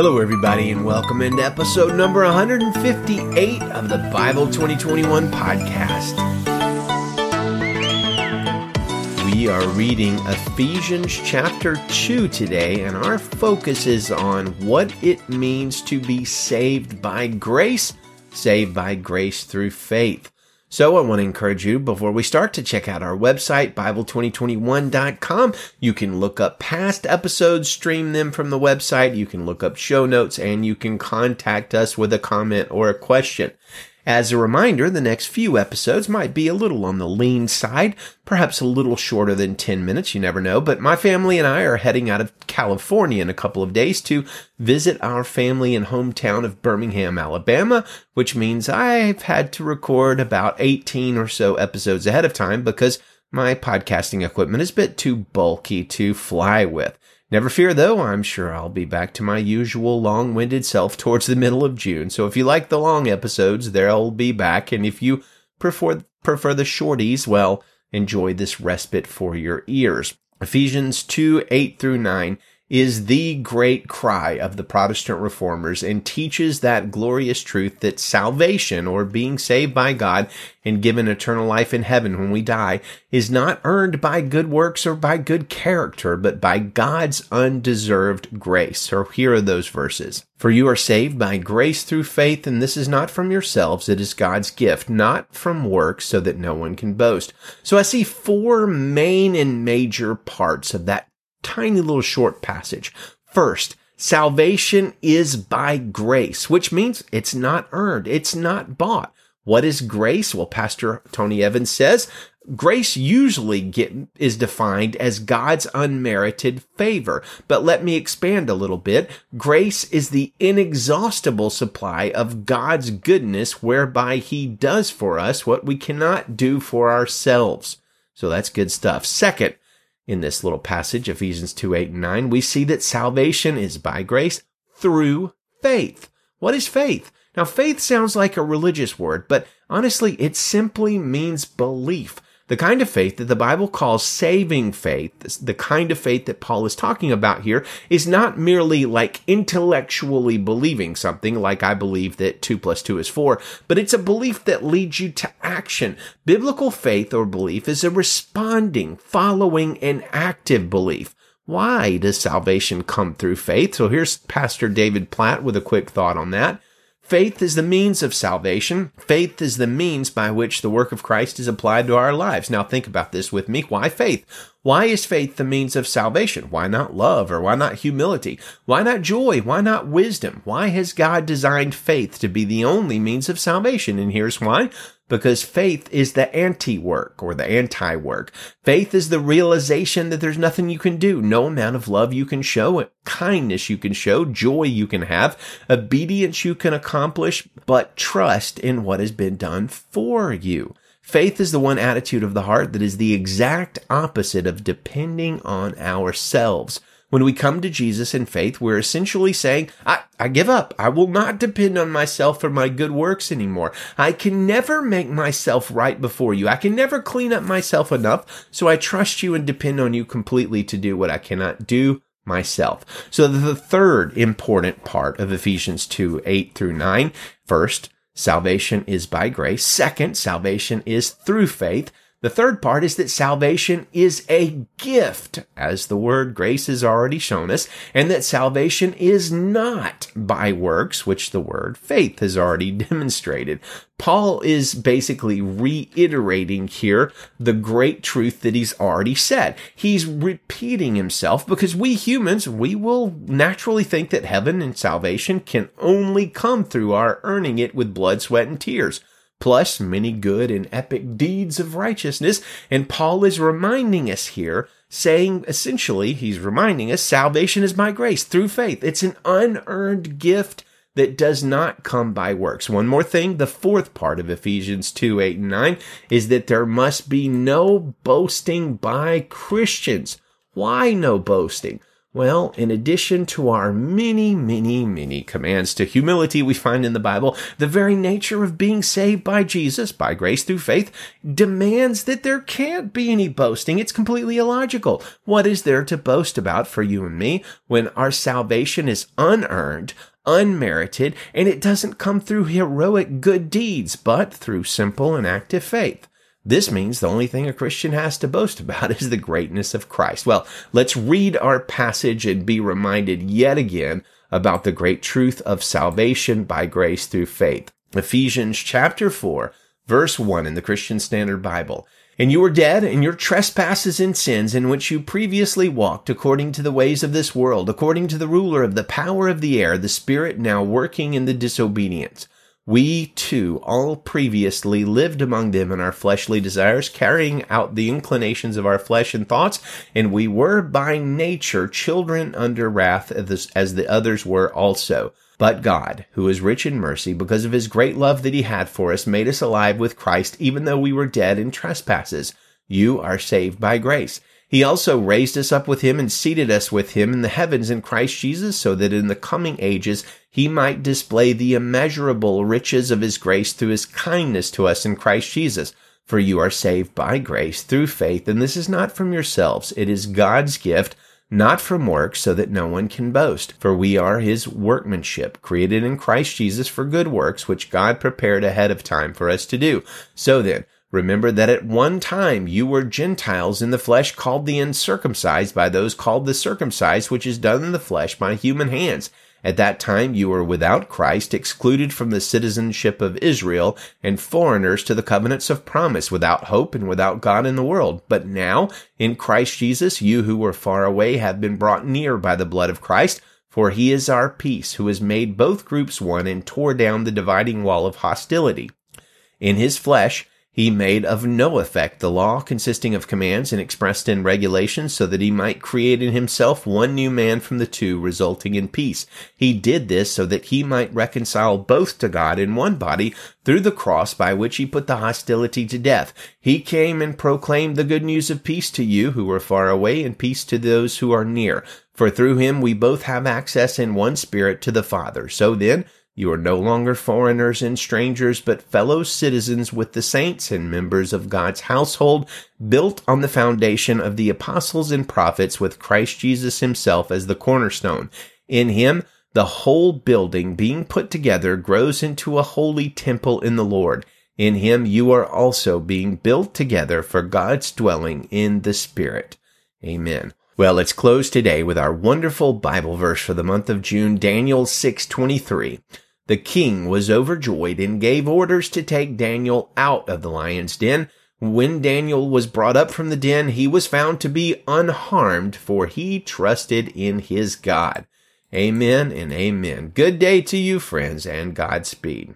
Hello, everybody, and welcome into episode number 158 of the Bible 2021 podcast. We are reading Ephesians chapter 2 today, and our focus is on what it means to be saved by grace, saved by grace through faith. So I want to encourage you before we start to check out our website, Bible2021.com. You can look up past episodes, stream them from the website. You can look up show notes and you can contact us with a comment or a question. As a reminder, the next few episodes might be a little on the lean side, perhaps a little shorter than 10 minutes, you never know, but my family and I are heading out of California in a couple of days to visit our family and hometown of Birmingham, Alabama, which means I've had to record about 18 or so episodes ahead of time because my podcasting equipment is a bit too bulky to fly with. Never fear though, I'm sure I'll be back to my usual long winded self towards the middle of June. So if you like the long episodes, they'll be back. And if you prefer, prefer the shorties, well, enjoy this respite for your ears. Ephesians 2, 8 through 9 is the great cry of the Protestant reformers and teaches that glorious truth that salvation or being saved by God and given eternal life in heaven when we die is not earned by good works or by good character, but by God's undeserved grace. So here are those verses. For you are saved by grace through faith, and this is not from yourselves. It is God's gift, not from works, so that no one can boast. So I see four main and major parts of that tiny little short passage. First, salvation is by grace, which means it's not earned. It's not bought. What is grace? Well, Pastor Tony Evans says grace usually get, is defined as God's unmerited favor. But let me expand a little bit. Grace is the inexhaustible supply of God's goodness whereby he does for us what we cannot do for ourselves. So that's good stuff. Second, in this little passage, Ephesians 2, 8, and 9, we see that salvation is by grace through faith. What is faith? Now, faith sounds like a religious word, but honestly, it simply means belief. The kind of faith that the Bible calls saving faith, the kind of faith that Paul is talking about here, is not merely like intellectually believing something like I believe that 2 plus 2 is 4, but it's a belief that leads you to action. Biblical faith or belief is a responding, following, and active belief. Why does salvation come through faith? So here's Pastor David Platt with a quick thought on that. Faith is the means of salvation. Faith is the means by which the work of Christ is applied to our lives. Now think about this with me. Why faith? Why is faith the means of salvation? Why not love or why not humility? Why not joy? Why not wisdom? Why has God designed faith to be the only means of salvation? And here's why because faith is the anti-work or the anti-work. Faith is the realization that there's nothing you can do, no amount of love you can show, kindness you can show, joy you can have, obedience you can accomplish, but trust in what has been done for you. Faith is the one attitude of the heart that is the exact opposite of depending on ourselves. When we come to Jesus in faith, we're essentially saying, I, I give up. I will not depend on myself for my good works anymore. I can never make myself right before you. I can never clean up myself enough. So I trust you and depend on you completely to do what I cannot do myself. So the third important part of Ephesians 2, 8 through 9. First, salvation is by grace. Second, salvation is through faith. The third part is that salvation is a gift, as the word grace has already shown us, and that salvation is not by works, which the word faith has already demonstrated. Paul is basically reiterating here the great truth that he's already said. He's repeating himself because we humans, we will naturally think that heaven and salvation can only come through our earning it with blood, sweat, and tears plus many good and epic deeds of righteousness. And Paul is reminding us here, saying essentially, he's reminding us salvation is by grace through faith. It's an unearned gift that does not come by works. One more thing, the fourth part of Ephesians 2, 8, and 9 is that there must be no boasting by Christians. Why no boasting? Well, in addition to our many, many, many commands to humility we find in the Bible, the very nature of being saved by Jesus, by grace through faith, demands that there can't be any boasting. It's completely illogical. What is there to boast about for you and me when our salvation is unearned, unmerited, and it doesn't come through heroic good deeds, but through simple and active faith? This means the only thing a Christian has to boast about is the greatness of Christ. Well, let's read our passage and be reminded yet again about the great truth of salvation by grace through faith. Ephesians chapter 4, verse 1 in the Christian Standard Bible. And you were dead in your trespasses and sins in which you previously walked according to the ways of this world, according to the ruler of the power of the air, the spirit now working in the disobedience we too all previously lived among them in our fleshly desires, carrying out the inclinations of our flesh and thoughts, and we were by nature children under wrath as the others were also. But God, who is rich in mercy, because of his great love that he had for us, made us alive with Christ, even though we were dead in trespasses. You are saved by grace. He also raised us up with him and seated us with him in the heavens in Christ Jesus, so that in the coming ages he might display the immeasurable riches of his grace through his kindness to us in Christ Jesus. For you are saved by grace through faith, and this is not from yourselves. It is God's gift, not from works, so that no one can boast. For we are his workmanship, created in Christ Jesus for good works, which God prepared ahead of time for us to do. So then, Remember that at one time you were Gentiles in the flesh called the uncircumcised by those called the circumcised, which is done in the flesh by human hands. At that time you were without Christ, excluded from the citizenship of Israel, and foreigners to the covenants of promise, without hope and without God in the world. But now, in Christ Jesus, you who were far away have been brought near by the blood of Christ, for he is our peace, who has made both groups one and tore down the dividing wall of hostility. In his flesh, he made of no effect the law consisting of commands and expressed in regulations so that he might create in himself one new man from the two, resulting in peace. He did this so that he might reconcile both to God in one body through the cross by which he put the hostility to death. He came and proclaimed the good news of peace to you who are far away and peace to those who are near. For through him we both have access in one spirit to the Father. So then, you are no longer foreigners and strangers, but fellow citizens with the saints and members of God's household, built on the foundation of the apostles and prophets with Christ Jesus himself as the cornerstone. In him, the whole building being put together grows into a holy temple in the Lord. In him you are also being built together for God's dwelling in the Spirit. Amen. Well, let's close today with our wonderful Bible verse for the month of June, Daniel 6:23. The king was overjoyed and gave orders to take Daniel out of the lion's den. When Daniel was brought up from the den, he was found to be unharmed, for he trusted in his God. Amen and amen. Good day to you, friends, and Godspeed.